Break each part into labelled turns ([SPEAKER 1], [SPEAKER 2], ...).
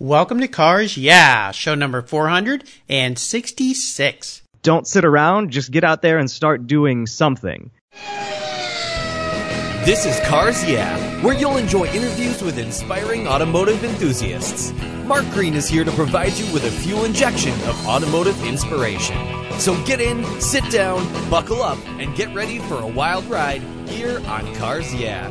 [SPEAKER 1] Welcome to Cars Yeah, show number 466.
[SPEAKER 2] Don't sit around, just get out there and start doing something.
[SPEAKER 3] This is Cars Yeah, where you'll enjoy interviews with inspiring automotive enthusiasts. Mark Greene is here to provide you with a fuel injection of automotive inspiration. So get in, sit down, buckle up, and get ready for a wild ride here on Cars Yeah.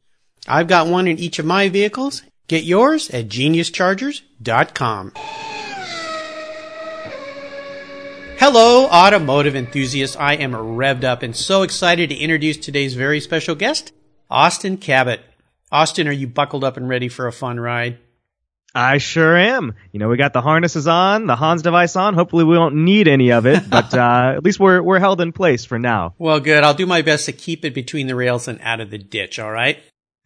[SPEAKER 1] I've got one in each of my vehicles. Get yours at geniuschargers.com. Hello, automotive enthusiasts. I am revved up and so excited to introduce today's very special guest, Austin Cabot. Austin, are you buckled up and ready for a fun ride?
[SPEAKER 2] I sure am. You know, we got the harnesses on, the Hans device on. Hopefully we won't need any of it, but uh, at least we're we're held in place for now.
[SPEAKER 1] Well, good. I'll do my best to keep it between the rails and out of the ditch, all right?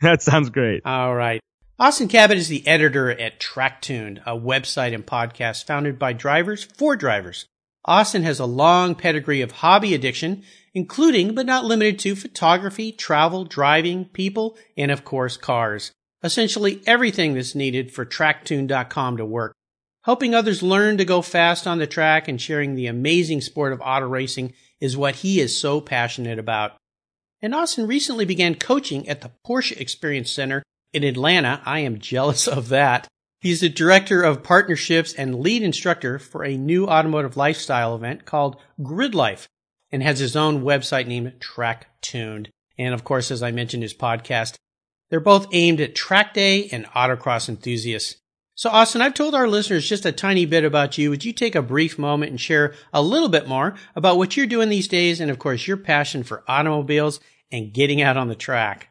[SPEAKER 2] That sounds great.
[SPEAKER 1] All right. Austin Cabot is the editor at TrackTuned, a website and podcast founded by drivers for drivers. Austin has a long pedigree of hobby addiction, including but not limited to photography, travel, driving, people, and of course cars. Essentially everything that's needed for tracktuned.com to work. Helping others learn to go fast on the track and sharing the amazing sport of auto racing is what he is so passionate about. And Austin recently began coaching at the Porsche Experience Center in Atlanta. I am jealous of that. He's the director of partnerships and lead instructor for a new automotive lifestyle event called Grid Life and has his own website named Track Tuned. And of course, as I mentioned, his podcast. They're both aimed at track day and autocross enthusiasts. So, Austin, I've told our listeners just a tiny bit about you. Would you take a brief moment and share a little bit more about what you're doing these days and, of course, your passion for automobiles and getting out on the track?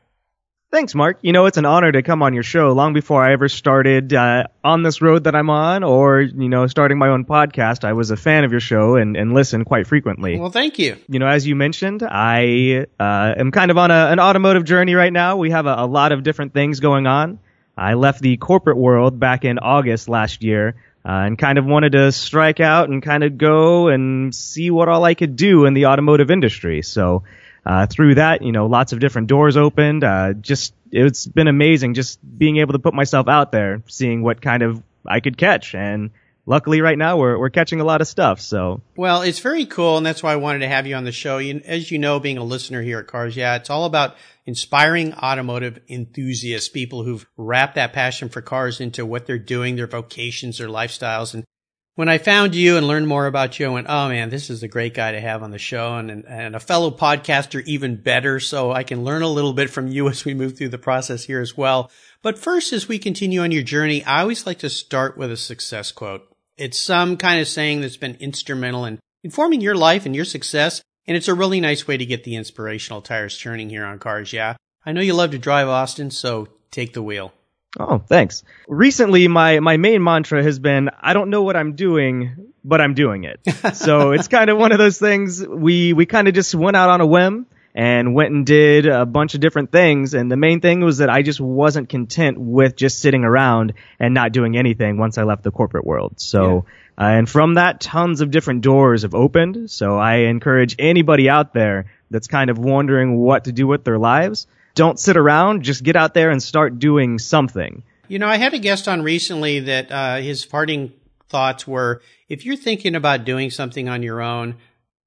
[SPEAKER 2] Thanks, Mark. You know, it's an honor to come on your show long before I ever started uh, on this road that I'm on or, you know, starting my own podcast. I was a fan of your show and, and listen quite frequently.
[SPEAKER 1] Well, thank you.
[SPEAKER 2] You know, as you mentioned, I uh, am kind of on a, an automotive journey right now. We have a, a lot of different things going on. I left the corporate world back in August last year uh, and kind of wanted to strike out and kind of go and see what all I could do in the automotive industry. So, uh, through that, you know, lots of different doors opened. Uh, just it's been amazing just being able to put myself out there, seeing what kind of I could catch, and luckily right now we're we're catching a lot of stuff. So
[SPEAKER 1] well, it's very cool, and that's why I wanted to have you on the show. You, as you know, being a listener here at Cars, yeah, it's all about inspiring automotive enthusiasts, people who've wrapped that passion for cars into what they're doing, their vocations, their lifestyles, and when I found you and learned more about you, I went, oh man, this is a great guy to have on the show and, and, and, a fellow podcaster even better. So I can learn a little bit from you as we move through the process here as well. But first, as we continue on your journey, I always like to start with a success quote. It's some kind of saying that's been instrumental in informing your life and your success. And it's a really nice way to get the inspirational tires turning here on cars. Yeah. I know you love to drive Austin, so take the wheel.
[SPEAKER 2] Oh, thanks. Recently, my, my main mantra has been, I don't know what I'm doing, but I'm doing it. so it's kind of one of those things we, we kind of just went out on a whim and went and did a bunch of different things. And the main thing was that I just wasn't content with just sitting around and not doing anything once I left the corporate world. So, yeah. uh, and from that, tons of different doors have opened. So I encourage anybody out there that's kind of wondering what to do with their lives don't sit around. Just get out there and start doing something.
[SPEAKER 1] You know, I had a guest on recently that uh, his parting thoughts were if you're thinking about doing something on your own,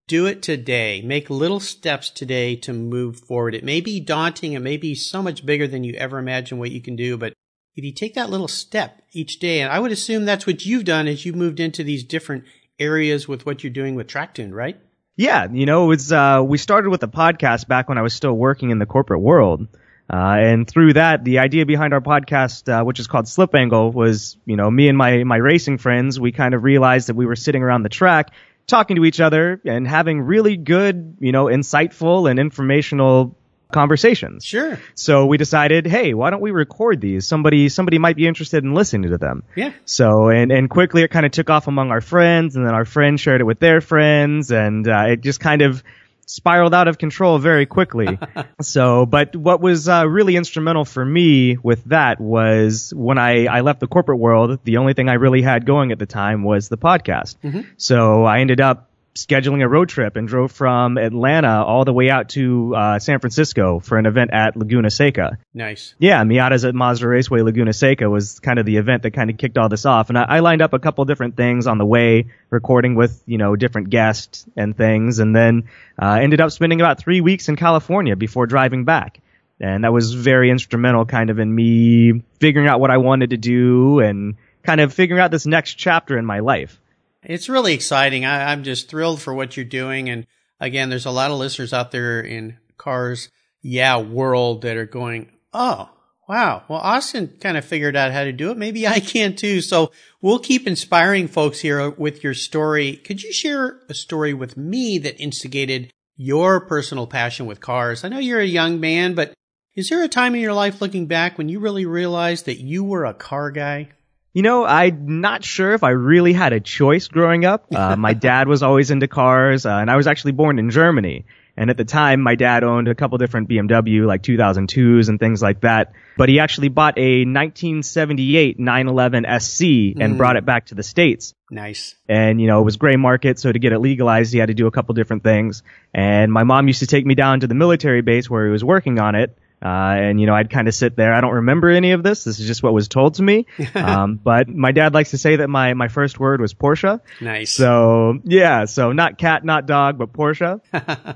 [SPEAKER 1] do it today. Make little steps today to move forward. It may be daunting. It may be so much bigger than you ever imagined what you can do, but if you take that little step each day, and I would assume that's what you've done as you've moved into these different areas with what you're doing with TrackTuned, right?
[SPEAKER 2] Yeah, you know, it's uh, we started with the podcast back when I was still working in the corporate world. Uh, and through that, the idea behind our podcast, uh, which is called Slip Angle, was, you know, me and my, my racing friends, we kind of realized that we were sitting around the track talking to each other and having really good, you know, insightful and informational conversations.
[SPEAKER 1] Sure.
[SPEAKER 2] So we decided, hey, why don't we record these? Somebody somebody might be interested in listening to them.
[SPEAKER 1] Yeah.
[SPEAKER 2] So and and quickly it kind of took off among our friends, and then our friends shared it with their friends, and uh, it just kind of spiraled out of control very quickly. so, but what was uh, really instrumental for me with that was when I, I left the corporate world, the only thing I really had going at the time was the podcast.
[SPEAKER 1] Mm-hmm.
[SPEAKER 2] So I ended up scheduling a road trip and drove from Atlanta all the way out to uh, San Francisco for an event at Laguna Seca.
[SPEAKER 1] Nice.
[SPEAKER 2] Yeah, Miatas at Mazda Raceway Laguna Seca was kind of the event that kind of kicked all this off. And I, I lined up a couple different things on the way, recording with, you know, different guests and things, and then uh, ended up spending about three weeks in California before driving back. And that was very instrumental kind of in me figuring out what I wanted to do and kind of figuring out this next chapter in my life.
[SPEAKER 1] It's really exciting. I, I'm just thrilled for what you're doing. And again, there's a lot of listeners out there in cars, yeah, world that are going, oh, wow. Well, Austin kind of figured out how to do it. Maybe I can too. So we'll keep inspiring folks here with your story. Could you share a story with me that instigated your personal passion with cars? I know you're a young man, but is there a time in your life looking back when you really realized that you were a car guy?
[SPEAKER 2] You know, I'm not sure if I really had a choice growing up. Uh, my dad was always into cars, uh, and I was actually born in Germany. And at the time, my dad owned a couple different BMW, like 2002s and things like that. But he actually bought a 1978 911 SC and
[SPEAKER 1] Mm.
[SPEAKER 2] brought it back to the States.
[SPEAKER 1] Nice.
[SPEAKER 2] And, you know, it was gray market, so to get it legalized, he had to do a couple different things. And my mom used to take me down to the military base where he was working on it. Uh, and, you know, I'd kind of sit there. I don't remember any of this. This is just what was told to me. um, but my dad likes to say that my, my first word was Porsche.
[SPEAKER 1] Nice.
[SPEAKER 2] So yeah, so not cat, not dog, but Porsche.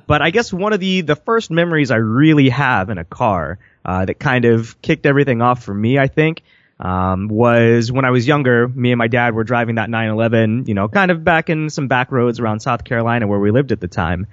[SPEAKER 2] but I guess one of the the first memories I really have in a car uh, that kind of kicked everything off for me, I think, um, was when I was younger. Me and my dad were driving that 911, you know, kind of back in some back roads around South Carolina where we lived at the time.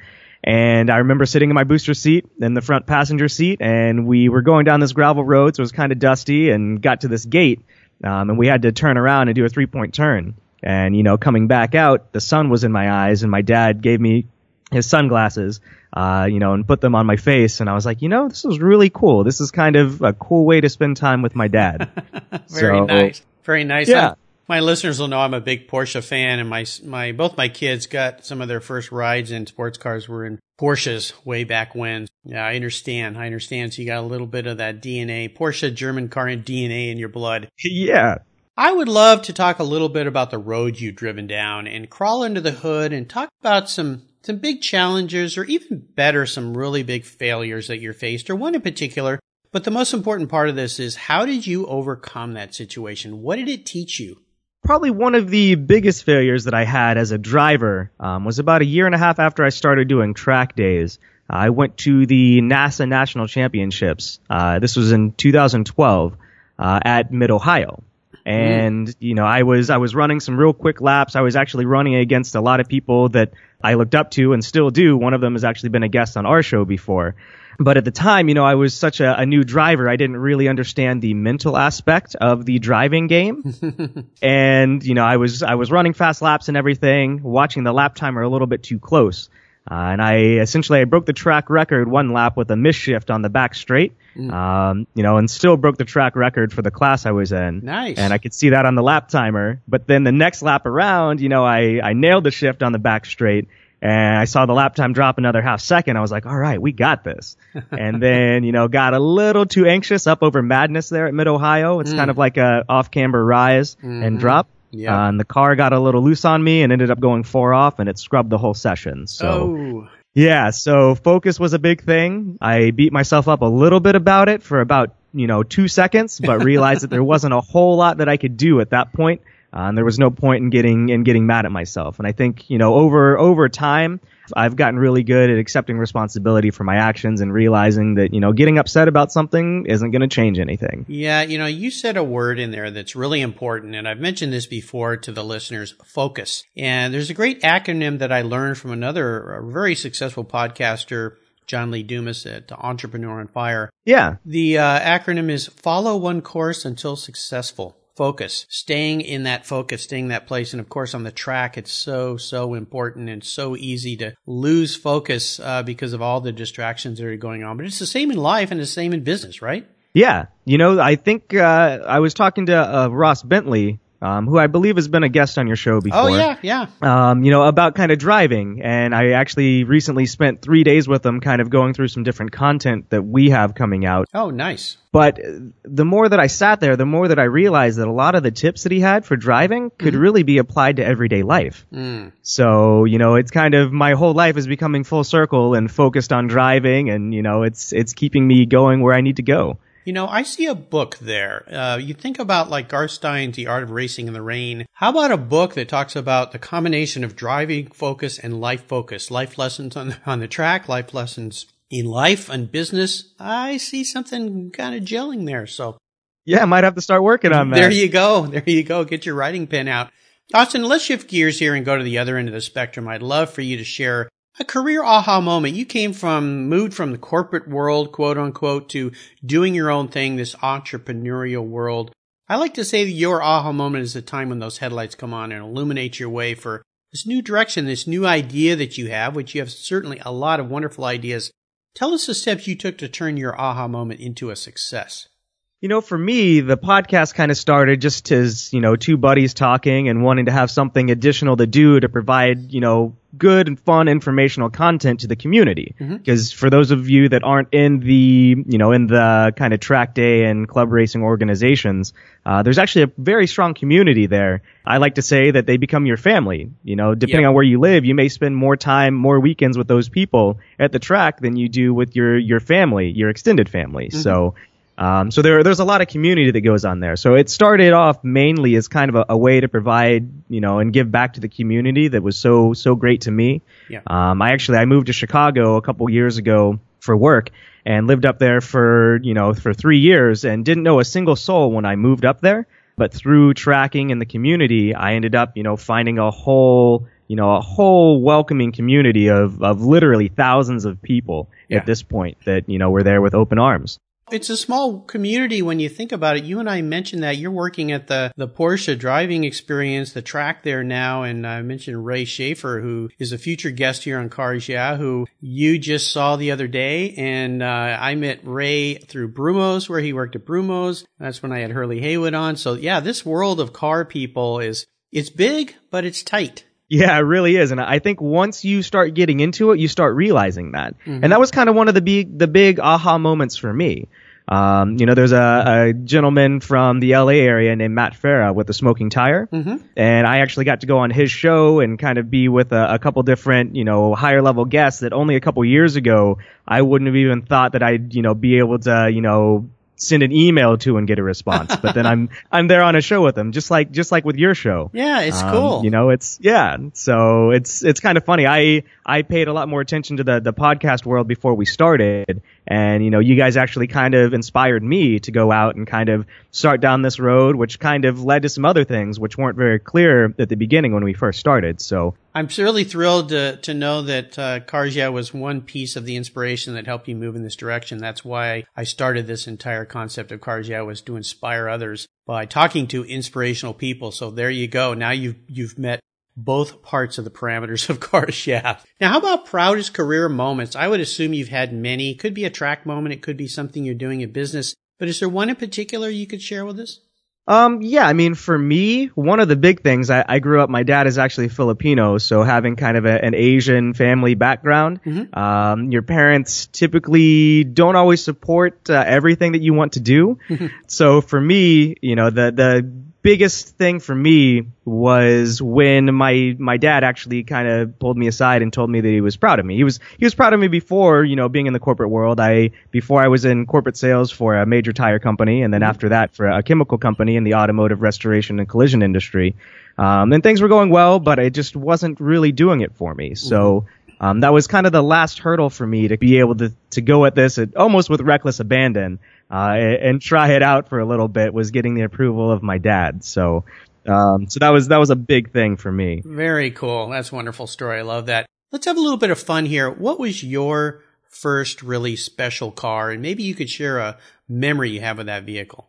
[SPEAKER 2] And I remember sitting in my booster seat in the front passenger seat, and we were going down this gravel road, so it was kind of dusty, and got to this gate, um, and we had to turn around and do a three point turn. And, you know, coming back out, the sun was in my eyes and my dad gave me his sunglasses, uh, you know, and put them on my face. And I was like, you know, this is really cool. This is kind of a cool way to spend time with my dad.
[SPEAKER 1] Very
[SPEAKER 2] So-
[SPEAKER 1] nice. Very nice.
[SPEAKER 2] Yeah.
[SPEAKER 1] My listeners will know I'm a big Porsche fan, and my my both my kids got some of their first rides in sports cars were in Porsches way back when. Yeah, I understand. I understand. So you got a little bit of that DNA, Porsche German car DNA in your blood.
[SPEAKER 2] yeah.
[SPEAKER 1] I would love to talk a little bit about the road you've driven down and crawl under the hood and talk about some some big challenges or even better some really big failures that you're faced or one in particular. But the most important part of this is how did you overcome that situation? What did it teach you?
[SPEAKER 2] Probably one of the biggest failures that I had as a driver um, was about a year and a half after I started doing track days. I went to the NASA National Championships. Uh, this was in 2012 uh, at Mid Ohio. And you know, I was I was running some real quick laps. I was actually running against a lot of people that I looked up to and still do. One of them has actually been a guest on our show before. But at the time, you know, I was such a, a new driver. I didn't really understand the mental aspect of the driving game. and, you know, I was, I was running fast laps and everything, watching the lap timer a little bit too close. Uh, and I essentially, I broke the track record one lap with a misshift on the back straight. Um, you know, and still broke the track record for the class I was in.
[SPEAKER 1] Nice.
[SPEAKER 2] And I could see that on the lap timer. But then the next lap around, you know, I, I nailed the shift on the back straight and I saw the lap time drop another half second. I was like, all right, we got this. and then, you know, got a little too anxious up over madness there at mid Ohio. It's kind of like a off camber rise and drop.
[SPEAKER 1] Yeah.
[SPEAKER 2] Uh, and the car got a little loose on me and ended up going four off and it scrubbed the whole session. So
[SPEAKER 1] oh,
[SPEAKER 2] yeah, so focus was a big thing. I beat myself up a little bit about it for about, you know, two seconds, but realized that there wasn't a whole lot that I could do at that point. Uh, and there was no point in getting, in getting mad at myself. And I think, you know, over, over time, I've gotten really good at accepting responsibility for my actions and realizing that, you know, getting upset about something isn't going to change anything.
[SPEAKER 1] Yeah, you know, you said a word in there that's really important, and I've mentioned this before to the listeners focus. And there's a great acronym that I learned from another very successful podcaster. John Lee Dumas at Entrepreneur on Fire.
[SPEAKER 2] Yeah.
[SPEAKER 1] The uh, acronym is follow one course until successful focus, staying in that focus, staying in that place. And of course, on the track, it's so, so important and so easy to lose focus uh, because of all the distractions that are going on. But it's the same in life and the same in business, right?
[SPEAKER 2] Yeah. You know, I think uh, I was talking to uh, Ross Bentley um, who I believe has been a guest on your show before.
[SPEAKER 1] Oh yeah, yeah.
[SPEAKER 2] Um, you know about kind of driving, and I actually recently spent three days with him, kind of going through some different content that we have coming out.
[SPEAKER 1] Oh, nice.
[SPEAKER 2] But the more that I sat there, the more that I realized that a lot of the tips that he had for driving could mm-hmm. really be applied to everyday life. Mm. So, you know, it's kind of my whole life is becoming full circle and focused on driving and, you know, it's, it's keeping me going where I need to go.
[SPEAKER 1] You know, I see a book there. Uh, you think about like Garth Stein's The Art of Racing in the Rain. How about a book that talks about the combination of driving focus and life focus? Life lessons on the, on the track, life lessons in life and business. I see something kind of gelling there. So
[SPEAKER 2] yeah, I might have to start working on that.
[SPEAKER 1] There you go. There you go. Get your writing pen out. Austin, let's shift gears here and go to the other end of the spectrum. I'd love for you to share a career aha moment. You came from, moved from the corporate world, quote unquote, to doing your own thing, this entrepreneurial world. I like to say that your aha moment is the time when those headlights come on and illuminate your way for this new direction, this new idea that you have, which you have certainly a lot of wonderful ideas. Tell us the steps you took to turn your aha moment into a success.
[SPEAKER 2] You know, for me, the podcast kind of started just as, you know, two buddies talking and wanting to have something additional to do to provide, you know, good and fun informational content to the community. Because mm-hmm. for those of you that aren't in the, you know, in the kind of track day and club racing organizations, uh, there's actually a very strong community there. I like to say that they become your family. You know, depending yep. on where you live, you may spend more time, more weekends with those people at the track than you do with your, your family, your extended family. Mm-hmm. So, um, so there, there's a lot of community that goes on there. So it started off mainly as kind of a, a, way to provide, you know, and give back to the community that was so, so great to me. Yeah. Um, I actually, I moved to Chicago a couple years ago for work and lived up there for, you know, for three years and didn't know a single soul when I moved up there. But through tracking in the community, I ended up, you know, finding a whole, you know, a whole welcoming community of, of literally thousands of people yeah. at this point that, you know, were there with open arms.
[SPEAKER 1] It's a small community when you think about it. You and I mentioned that you're working at the, the Porsche driving experience, the track there now. And I mentioned Ray Schaefer, who is a future guest here on Cars Yeah, who you just saw the other day. And, uh, I met Ray through Brumos, where he worked at Brumos. That's when I had Hurley Haywood on. So yeah, this world of car people is, it's big, but it's tight.
[SPEAKER 2] Yeah, it really is. And I think once you start getting into it, you start realizing that. Mm-hmm. And that was kind of one of the big, the big aha moments for me. Um, you know, there's a, a, gentleman from the LA area named Matt Farah with the smoking tire. Mm-hmm. And I actually got to go on his show and kind of be with a, a, couple different, you know, higher level guests that only a couple years ago I wouldn't have even thought that I'd, you know, be able to, you know, send an email to and get a response. but then I'm I'm there on a show with them, just like just like with your show.
[SPEAKER 1] Yeah, it's um, cool.
[SPEAKER 2] You know, it's yeah. So it's it's kind of funny. I I paid a lot more attention to the the podcast world before we started, and you know, you guys actually kind of inspired me to go out and kind of start down this road, which kind of led to some other things which weren't very clear at the beginning when we first started. So
[SPEAKER 1] I'm really thrilled to, to know that uh, Cars was one piece of the inspiration that helped you move in this direction. That's why I started this entire concept of Yeah was to inspire others by talking to inspirational people. So there you go. Now you've you've met both parts of the parameters of Cars Yeah. Now, how about proudest career moments? I would assume you've had many. It could be a track moment. It could be something you're doing in business. But is there one in particular you could share with us?
[SPEAKER 2] Um, yeah, I mean, for me, one of the big things, I, I grew up, my dad is actually Filipino, so having kind of a, an Asian family background, mm-hmm. um, your parents typically don't always support uh, everything that you want to do. so for me, you know, the, the biggest thing for me was when my my dad actually kind of pulled me aside and told me that he was proud of me. He was he was proud of me before, you know, being in the corporate world. I before I was in corporate sales for a major tire company, and then mm-hmm. after that for a chemical company in the automotive restoration and collision industry. Um, and things were going well, but it just wasn't really doing it for me. So. Mm-hmm Um, that was kind of the last hurdle for me to be able to, to go at this at, almost with reckless abandon, uh, and, try it out for a little bit was getting the approval of my dad. So, um, so that was, that was a big thing for me.
[SPEAKER 1] Very cool. That's a wonderful story. I love that. Let's have a little bit of fun here. What was your first really special car? And maybe you could share a memory you have of that vehicle.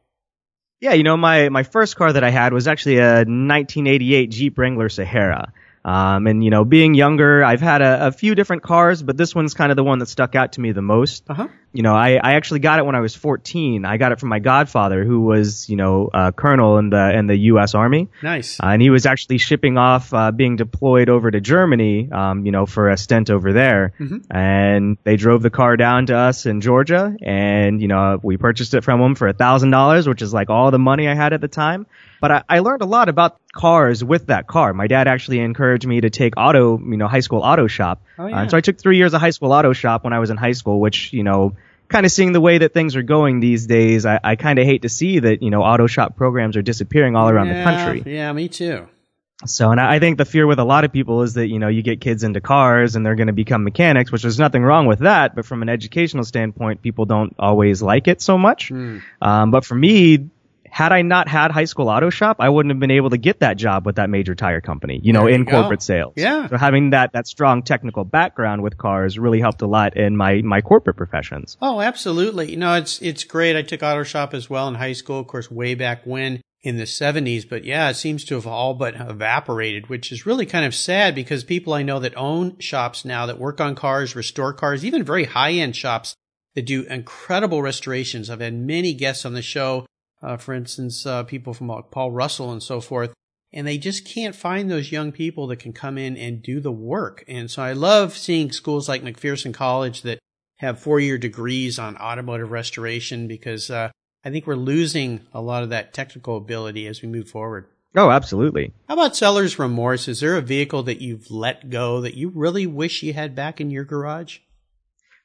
[SPEAKER 2] Yeah, you know, my, my first car that I had was actually a 1988 Jeep Wrangler Sahara. Um, and you know, being younger, I've had a, a, few different cars, but this one's kind of the one that stuck out to me the most.
[SPEAKER 1] Uh-huh.
[SPEAKER 2] You know, I, I actually got it when I was 14. I got it from my godfather, who was, you know, a colonel in the in the U.S. Army.
[SPEAKER 1] Nice.
[SPEAKER 2] Uh, and he was actually shipping off, uh, being deployed over to Germany, um, you know, for a stint over there.
[SPEAKER 1] Mm-hmm.
[SPEAKER 2] And they drove the car down to us in Georgia, and you know, we purchased it from him for a thousand dollars, which is like all the money I had at the time. But I, I learned a lot about cars with that car. My dad actually encouraged me to take auto, you know, high school auto shop.
[SPEAKER 1] Oh, yeah.
[SPEAKER 2] Uh, so I took three years of high school auto shop when I was in high school, which, you know, kind of seeing the way that things are going these days, I, I kind of hate to see that, you know, auto shop programs are disappearing all around
[SPEAKER 1] yeah,
[SPEAKER 2] the country.
[SPEAKER 1] Yeah, me too.
[SPEAKER 2] So, and I think the fear with a lot of people is that, you know, you get kids into cars and they're going to become mechanics, which there's nothing wrong with that. But from an educational standpoint, people don't always like it so much.
[SPEAKER 1] Mm.
[SPEAKER 2] Um, but for me, had I not had high school auto shop, I wouldn't have been able to get that job with that major tire company, you know,
[SPEAKER 1] you
[SPEAKER 2] in
[SPEAKER 1] go.
[SPEAKER 2] corporate sales.
[SPEAKER 1] Yeah.
[SPEAKER 2] So having that, that strong technical background with cars really helped a lot in my, my corporate professions.
[SPEAKER 1] Oh, absolutely. You know, it's it's great. I took auto shop as well in high school, of course, way back when in the 70s, but yeah, it seems to have all but evaporated, which is really kind of sad because people I know that own shops now that work on cars, restore cars, even very high-end shops that do incredible restorations. I've had many guests on the show, uh, for instance, uh, people from uh, Paul Russell and so forth, and they just can't find those young people that can come in and do the work. And so I love seeing schools like McPherson College that have four-year degrees on automotive restoration because uh, I think we're losing a lot of that technical ability as we move forward.
[SPEAKER 2] Oh, absolutely.
[SPEAKER 1] How about seller's remorse? Is there a vehicle that you've let go that you really wish you had back in your garage?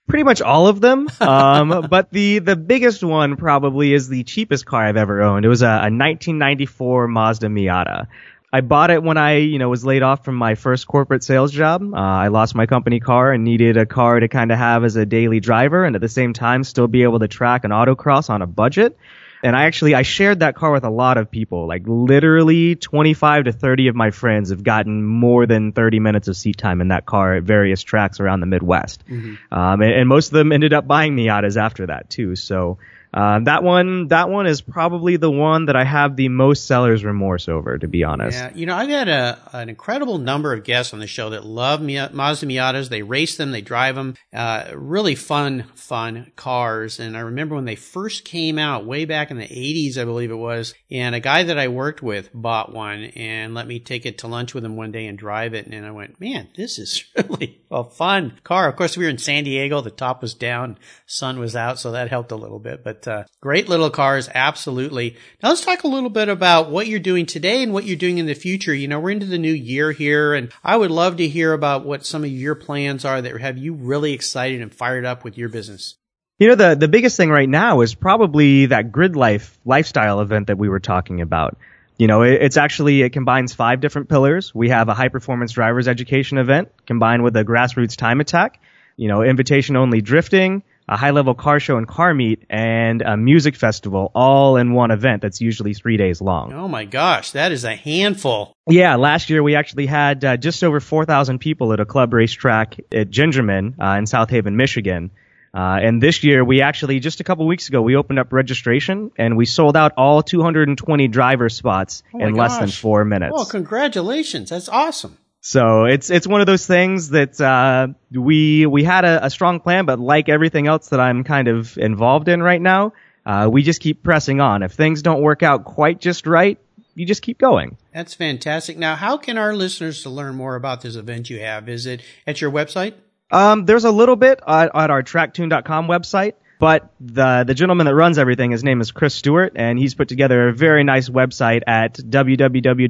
[SPEAKER 2] Pretty much all of them. Um, but the, the biggest one probably is the cheapest car I've ever owned. It was a, a 1994 Mazda Miata. I bought it when I, you know, was laid off from my first corporate sales job. Uh, I lost my company car and needed a car to kind of have as a daily driver and at the same time still be able to track an autocross on a budget. And I actually, I shared that car with a lot of people. Like literally 25 to 30 of my friends have gotten more than 30 minutes of seat time in that car at various tracks around the Midwest. Um, and, and most of them ended up buying Miatas after that too. So, uh, that one, that one is probably the one that I have the most seller's remorse over, to be honest.
[SPEAKER 1] Yeah, you know, I've had a, an incredible number of guests on the show that love Mazda Miatas. They race them, they drive them. Uh, really fun, fun cars. And I remember when they first came out way back in the 80s, I believe it was. And a guy that I worked with bought one and let me take it to lunch with him one day and drive it. And I went, man, this is really a fun car. Of course, we were in San Diego. The top was down, sun was out, so that helped a little bit. But uh, great little cars, absolutely. Now let's talk a little bit about what you're doing today and what you're doing in the future. You know, we're into the new year here, and I would love to hear about what some of your plans are that have you really excited and fired up with your business.
[SPEAKER 2] You know, the, the biggest thing right now is probably that grid life lifestyle event that we were talking about. You know, it, it's actually, it combines five different pillars. We have a high performance drivers education event combined with a grassroots time attack, you know, invitation only drifting, a high level car show and car meet, and a music festival all in one event that's usually three days long.
[SPEAKER 1] Oh my gosh, that is a handful.
[SPEAKER 2] Yeah, last year we actually had uh, just over 4,000 people at a club racetrack at Gingerman uh, in South Haven, Michigan. Uh, and this year we actually, just a couple weeks ago, we opened up registration and we sold out all 220 driver spots
[SPEAKER 1] Oh
[SPEAKER 2] in less than four minutes.
[SPEAKER 1] Well, congratulations. That's awesome.
[SPEAKER 2] So it's it's one of those things that uh, we we had a, a strong plan, but like everything else that I'm kind of involved in right now, uh, we just keep pressing on. If things don't work out quite just right, you just keep going.
[SPEAKER 1] That's fantastic. Now, how can our listeners to learn more about this event you have? Is it at your website?
[SPEAKER 2] Um, there's a little bit at, at our tracktuned.com website, but the the gentleman that runs everything, his name is Chris Stewart, and he's put together a very nice website at www.grid.life.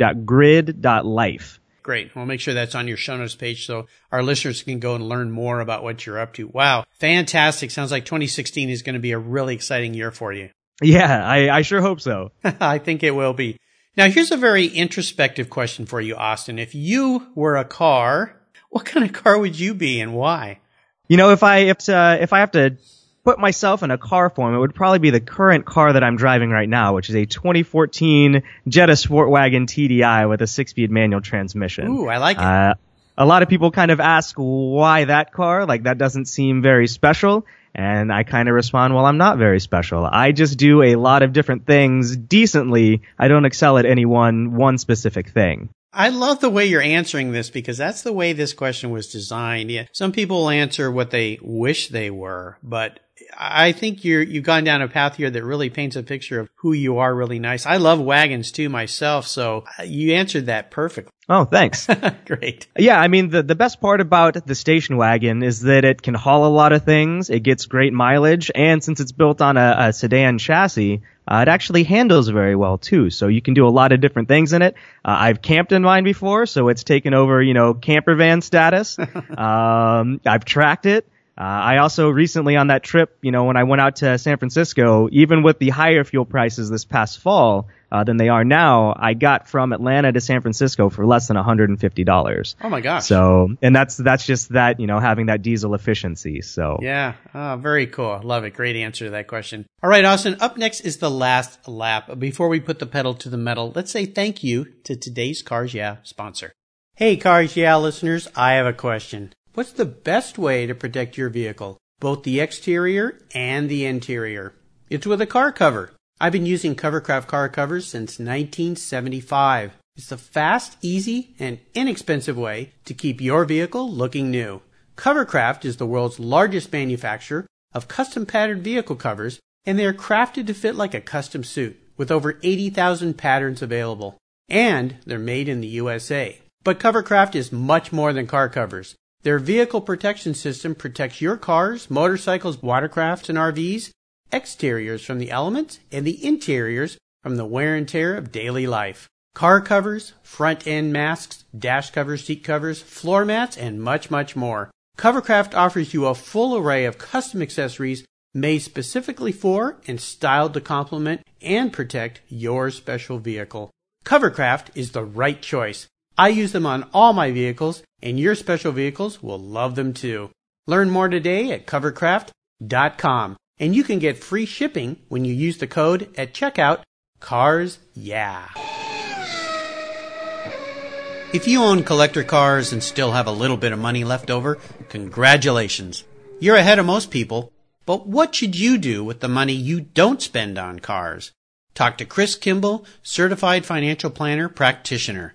[SPEAKER 1] Great. We'll make sure that's on your show notes page so our listeners can go and learn more about what you're up to. Wow. Fantastic. Sounds like 2016 is going to be a really exciting year for you.
[SPEAKER 2] Yeah, I, I sure hope so.
[SPEAKER 1] I think it will be. Now, here's a very introspective question for you, Austin. If you were a car, What kind of car would you be and why?
[SPEAKER 2] You know, if I if uh, if I have to put myself in a car form, it would probably be the current car that I'm driving right now, which is a 2014 Jetta Sportwagon TDI with a six-speed manual transmission.
[SPEAKER 1] Ooh, I like it.
[SPEAKER 2] Uh, a lot of people kind of ask why that car, like that doesn't seem very special. And I kind of respond, well, I'm not very special. I just do a lot of different things decently. I don't excel at any one, one specific thing.
[SPEAKER 1] I love the way you're answering this because that's the way this question was designed. Yeah. Some people answer what they wish they were, but I think you're, you've gone down a path here that really paints a picture of who you are really nice. I love wagons too myself, so you answered that perfectly.
[SPEAKER 2] Oh, thanks.
[SPEAKER 1] Great.
[SPEAKER 2] Yeah, I mean, the, the best part about the station wagon is that it can haul a lot of things, it gets great mileage, and since it's built on a, a sedan chassis, uh, it actually handles very well too. So you can do a lot of different things in it. Uh, I've camped in mine before, so it's taken over, you know, camper van status. um, I've tracked it. Uh, I also recently on that trip, you know, when I went out to San Francisco, even with the higher fuel prices this past fall uh, than they are now, I got from Atlanta to San Francisco for less than $150.
[SPEAKER 1] Oh my gosh.
[SPEAKER 2] So, and that's that's just that, you know, having that diesel efficiency. So
[SPEAKER 1] Yeah. Oh, very cool. Love it. Great answer to that question. All right, Austin. Up next is the last lap. Before we put the pedal to the metal, let's say thank you to today's Cars Yeah sponsor. Hey, Cars Yeah listeners, I have a question. What's the best way to protect your vehicle, both the exterior and the interior? It's with a car cover. I've been using Covercraft car covers since 1975. It's a fast, easy, and inexpensive way to keep your vehicle looking new. Covercraft is the world's largest manufacturer of custom patterned vehicle covers, and they are crafted to fit like a custom suit with over 80,000 patterns available. And they're made in the USA. But Covercraft is much more than car covers. Their vehicle protection system protects your cars, motorcycles, watercrafts, and RVs, exteriors from the elements, and the interiors from the wear and tear of daily life. Car covers, front end masks, dash covers, seat covers, floor mats, and much, much more. Covercraft offers you a full array of custom accessories made specifically for and styled to complement and protect your special vehicle. Covercraft is the right choice. I use them on all my vehicles, and your special vehicles will love them too. Learn more today at covercraft.com, and you can get free shipping when you use the code at checkout CARS YEAH. If you own collector cars and still have a little bit of money left over, congratulations. You're ahead of most people. But what should you do with the money you don't spend on cars? Talk to Chris Kimball, certified financial planner practitioner.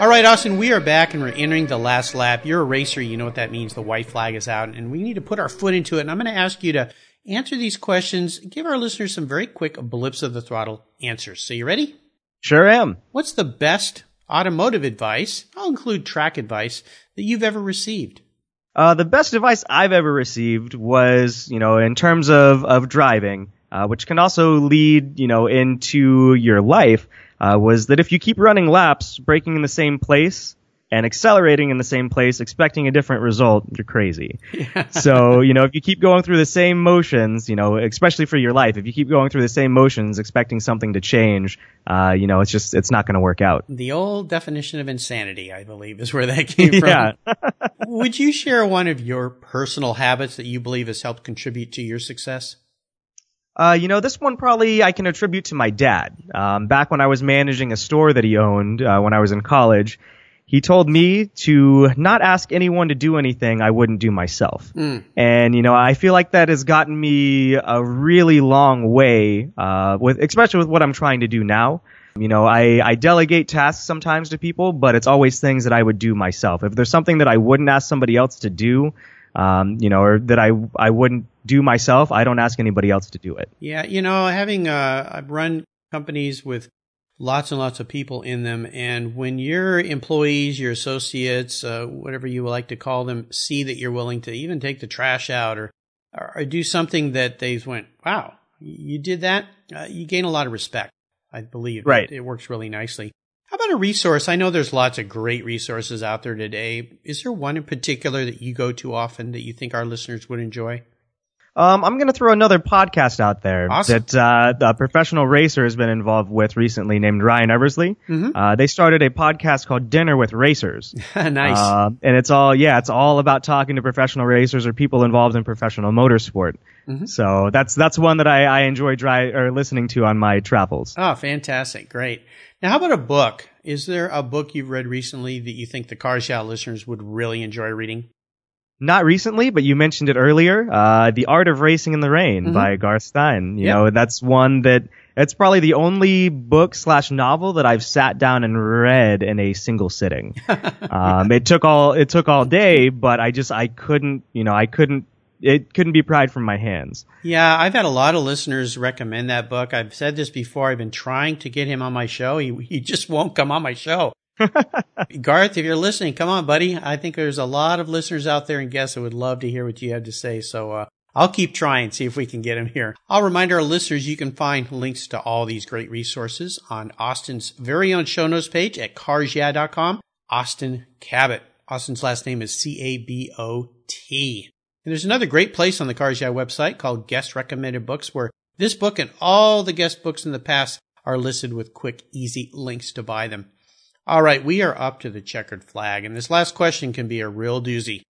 [SPEAKER 1] All right, Austin, we are back and we're entering the last lap. You're a racer. You know what that means. The white flag is out and we need to put our foot into it. And I'm going to ask you to answer these questions. Give our listeners some very quick blips of the throttle answers. So you ready?
[SPEAKER 2] Sure am.
[SPEAKER 1] What's the best automotive advice? I'll include track advice that you've ever received.
[SPEAKER 2] Uh, the best advice I've ever received was, you know, in terms of, of driving, uh, which can also lead, you know, into your life, uh, was that if you keep running laps, braking in the same place, and accelerating in the same place, expecting a different result, you're crazy. Yeah. so, you know, if you keep going through the same motions, you know, especially for your life, if you keep going through the same motions, expecting something to change, uh, you know, it's just, it's not going to work out.
[SPEAKER 1] The old definition of insanity, I believe, is where that came from.
[SPEAKER 2] yeah.
[SPEAKER 1] Would you share one of your personal habits that you believe has helped contribute to your success?
[SPEAKER 2] Uh, you know, this one probably I can attribute to my dad. Um, back when I was managing a store that he owned uh, when I was in college, he told me to not ask anyone to do anything I wouldn't do myself. Mm. And, you know, I feel like that has gotten me a really long way, uh, with, especially with what I'm trying to do now. You know, I, I delegate tasks sometimes to people, but it's always things that I would do myself. If there's something that I wouldn't ask somebody else to do, um, you know, or that I, I wouldn't do myself, I don't ask anybody else to do it.
[SPEAKER 1] Yeah. You know, having, uh, I've run companies with lots and lots of people in them. And when your employees, your associates, uh, whatever you would like to call them, see that you're willing to even take the trash out or, or do something that they went, wow, you did that, uh, you gain a lot of respect. I believe.
[SPEAKER 2] Right.
[SPEAKER 1] It, it works really nicely. How about a resource? I know there's lots of great resources out there today. Is there one in particular that you go to often that you think our listeners would enjoy?
[SPEAKER 2] Um, I'm going to throw another podcast out there
[SPEAKER 1] Awesome.
[SPEAKER 2] that uh, the professional racer has been involved with recently, named Ryan Eversley.
[SPEAKER 1] Mhm.
[SPEAKER 2] Uh, they started a podcast called Dinner with Racers,
[SPEAKER 1] nice.
[SPEAKER 2] uh, and it's all yeah, it's all about talking to professional racers or people involved in professional motorsport.
[SPEAKER 1] Mm-hmm.
[SPEAKER 2] So that's that's one that I, I enjoy dri- or listening to on my travels.
[SPEAKER 1] oh, fantastic. Great. Now, how about a book? Is there a book you've read recently that you think the Car Yeah listeners would really enjoy reading?
[SPEAKER 2] Not recently, but you mentioned it earlier. Uh, the Art of Racing in the Rain
[SPEAKER 1] Mhm.
[SPEAKER 2] by Garth Stein. You
[SPEAKER 1] Yep.
[SPEAKER 2] know, that's one that it's probably the only book slash novel that I've sat down and read in a single sitting. um, it took all it took all day, but I just I couldn't you know I couldn't it couldn't be pried from my hands.
[SPEAKER 1] Yeah, I've had a lot of listeners recommend that book. I've said this before. I've been trying to get him on my show. He, he just won't come on my show. Garth, if you're listening, come on, buddy. I think there's a lot of listeners out there and guests that would love to hear what you have to say. So, uh, I'll keep trying, see if we can get him here. I'll remind our listeners you can find links to all these great resources on Austin's very own show notes page at carsyeah.com. Austin Cabot. Austin's last name is C-A-B-O-T. And there's another great place on the Cars Yeah website called Guest Recommended Books where this book and all the guest books in the past are listed with quick, easy links to buy them. All right, we are up to the checkered flag, and this last question can be a real doozy.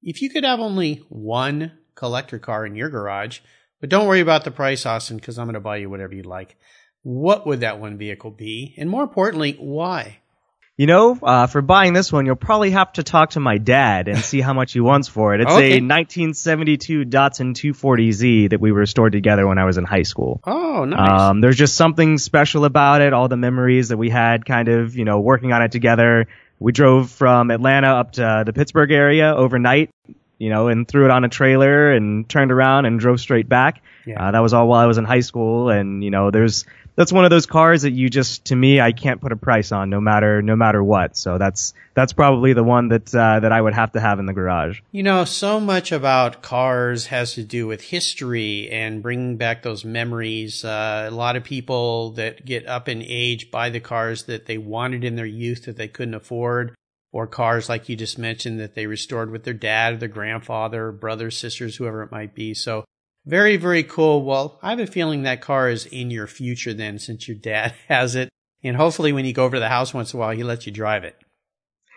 [SPEAKER 1] If you could have only one collector car in your garage, but don't worry about the price, Austin, because I'm going to buy you whatever you like, what would that one vehicle be? And more importantly, why?
[SPEAKER 2] You know, uh, for buying this one, you'll probably have to talk to my dad and see how much he wants for it. It's
[SPEAKER 1] Okay.
[SPEAKER 2] a 1972 Datsun 240Z that we restored together when I was in high school.
[SPEAKER 1] Oh, nice.
[SPEAKER 2] Um, there's just something special about it. All the memories that we had, kind of, you know, working on it together. We drove from Atlanta up to the Pittsburgh area overnight, you know, and threw it on a trailer and turned around and drove straight back.
[SPEAKER 1] Yeah.
[SPEAKER 2] Uh, that was all while I was in high school, and you know, there's that's one of those cars that you just, to me, I can't put a price on, no matter no matter what. So that's that's probably the one that uh, that I would have to have in the garage.
[SPEAKER 1] You know, so much about cars has to do with history and bringing back those memories. Uh, a lot of people that get up in age buy the cars that they wanted in their youth that they couldn't afford, or cars like you just mentioned that they restored with their dad or their grandfather, brothers, sisters, whoever it might be. So very, very cool. Well, I have a feeling that car is in your future then since your dad has it. And hopefully when you go over to the house once in a while, he lets you drive it.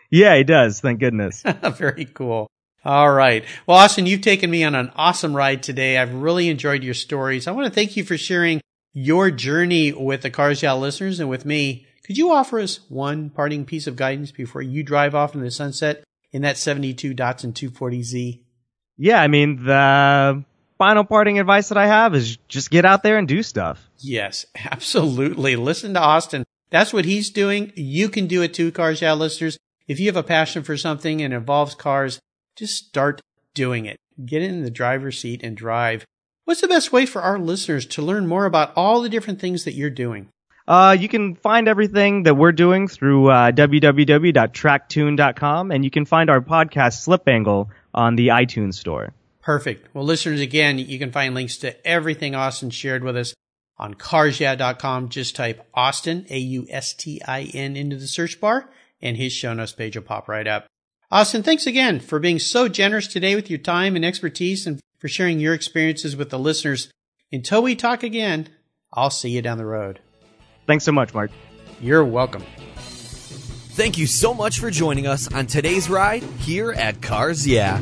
[SPEAKER 2] Yeah, he does. Thank goodness.
[SPEAKER 1] Very cool. All right. Well, Austin, you've taken me on an awesome ride today. I've really enjoyed your stories. I want to thank you for sharing your journey with the Cars Yeah listeners and with me. Could you offer us one parting piece of guidance before you drive off into the sunset in that 72 Datsun 240Z?
[SPEAKER 2] yeah, I mean, the final parting advice that I have is just get out there and do stuff.
[SPEAKER 1] Yes, absolutely. Listen to Austin. That's what he's doing. You can do it too, Cars Yeah listeners. If you have a passion for something and involves cars, just start doing it. Get in the driver's seat and drive. What's the best way for our listeners to learn more about all the different things that you're doing?
[SPEAKER 2] Uh, you can find everything that we're doing through uh, www.tracktuned.com, and you can find our podcast Slip Angle on the iTunes store.
[SPEAKER 1] Perfect. Well, listeners, again, you can find links to everything Austin shared with us on carsyeah.com. Just type Austin, A-U-S-T-I-N, into the search bar, and his show notes page will pop right up. Austin, thanks again for being so generous today with your time and expertise and for sharing your experiences with the listeners. Until we talk again, I'll see you down the road.
[SPEAKER 2] Thanks so much, Mark.
[SPEAKER 1] You're welcome.
[SPEAKER 3] Thank you so much for joining us on today's ride here at Cars Yeah.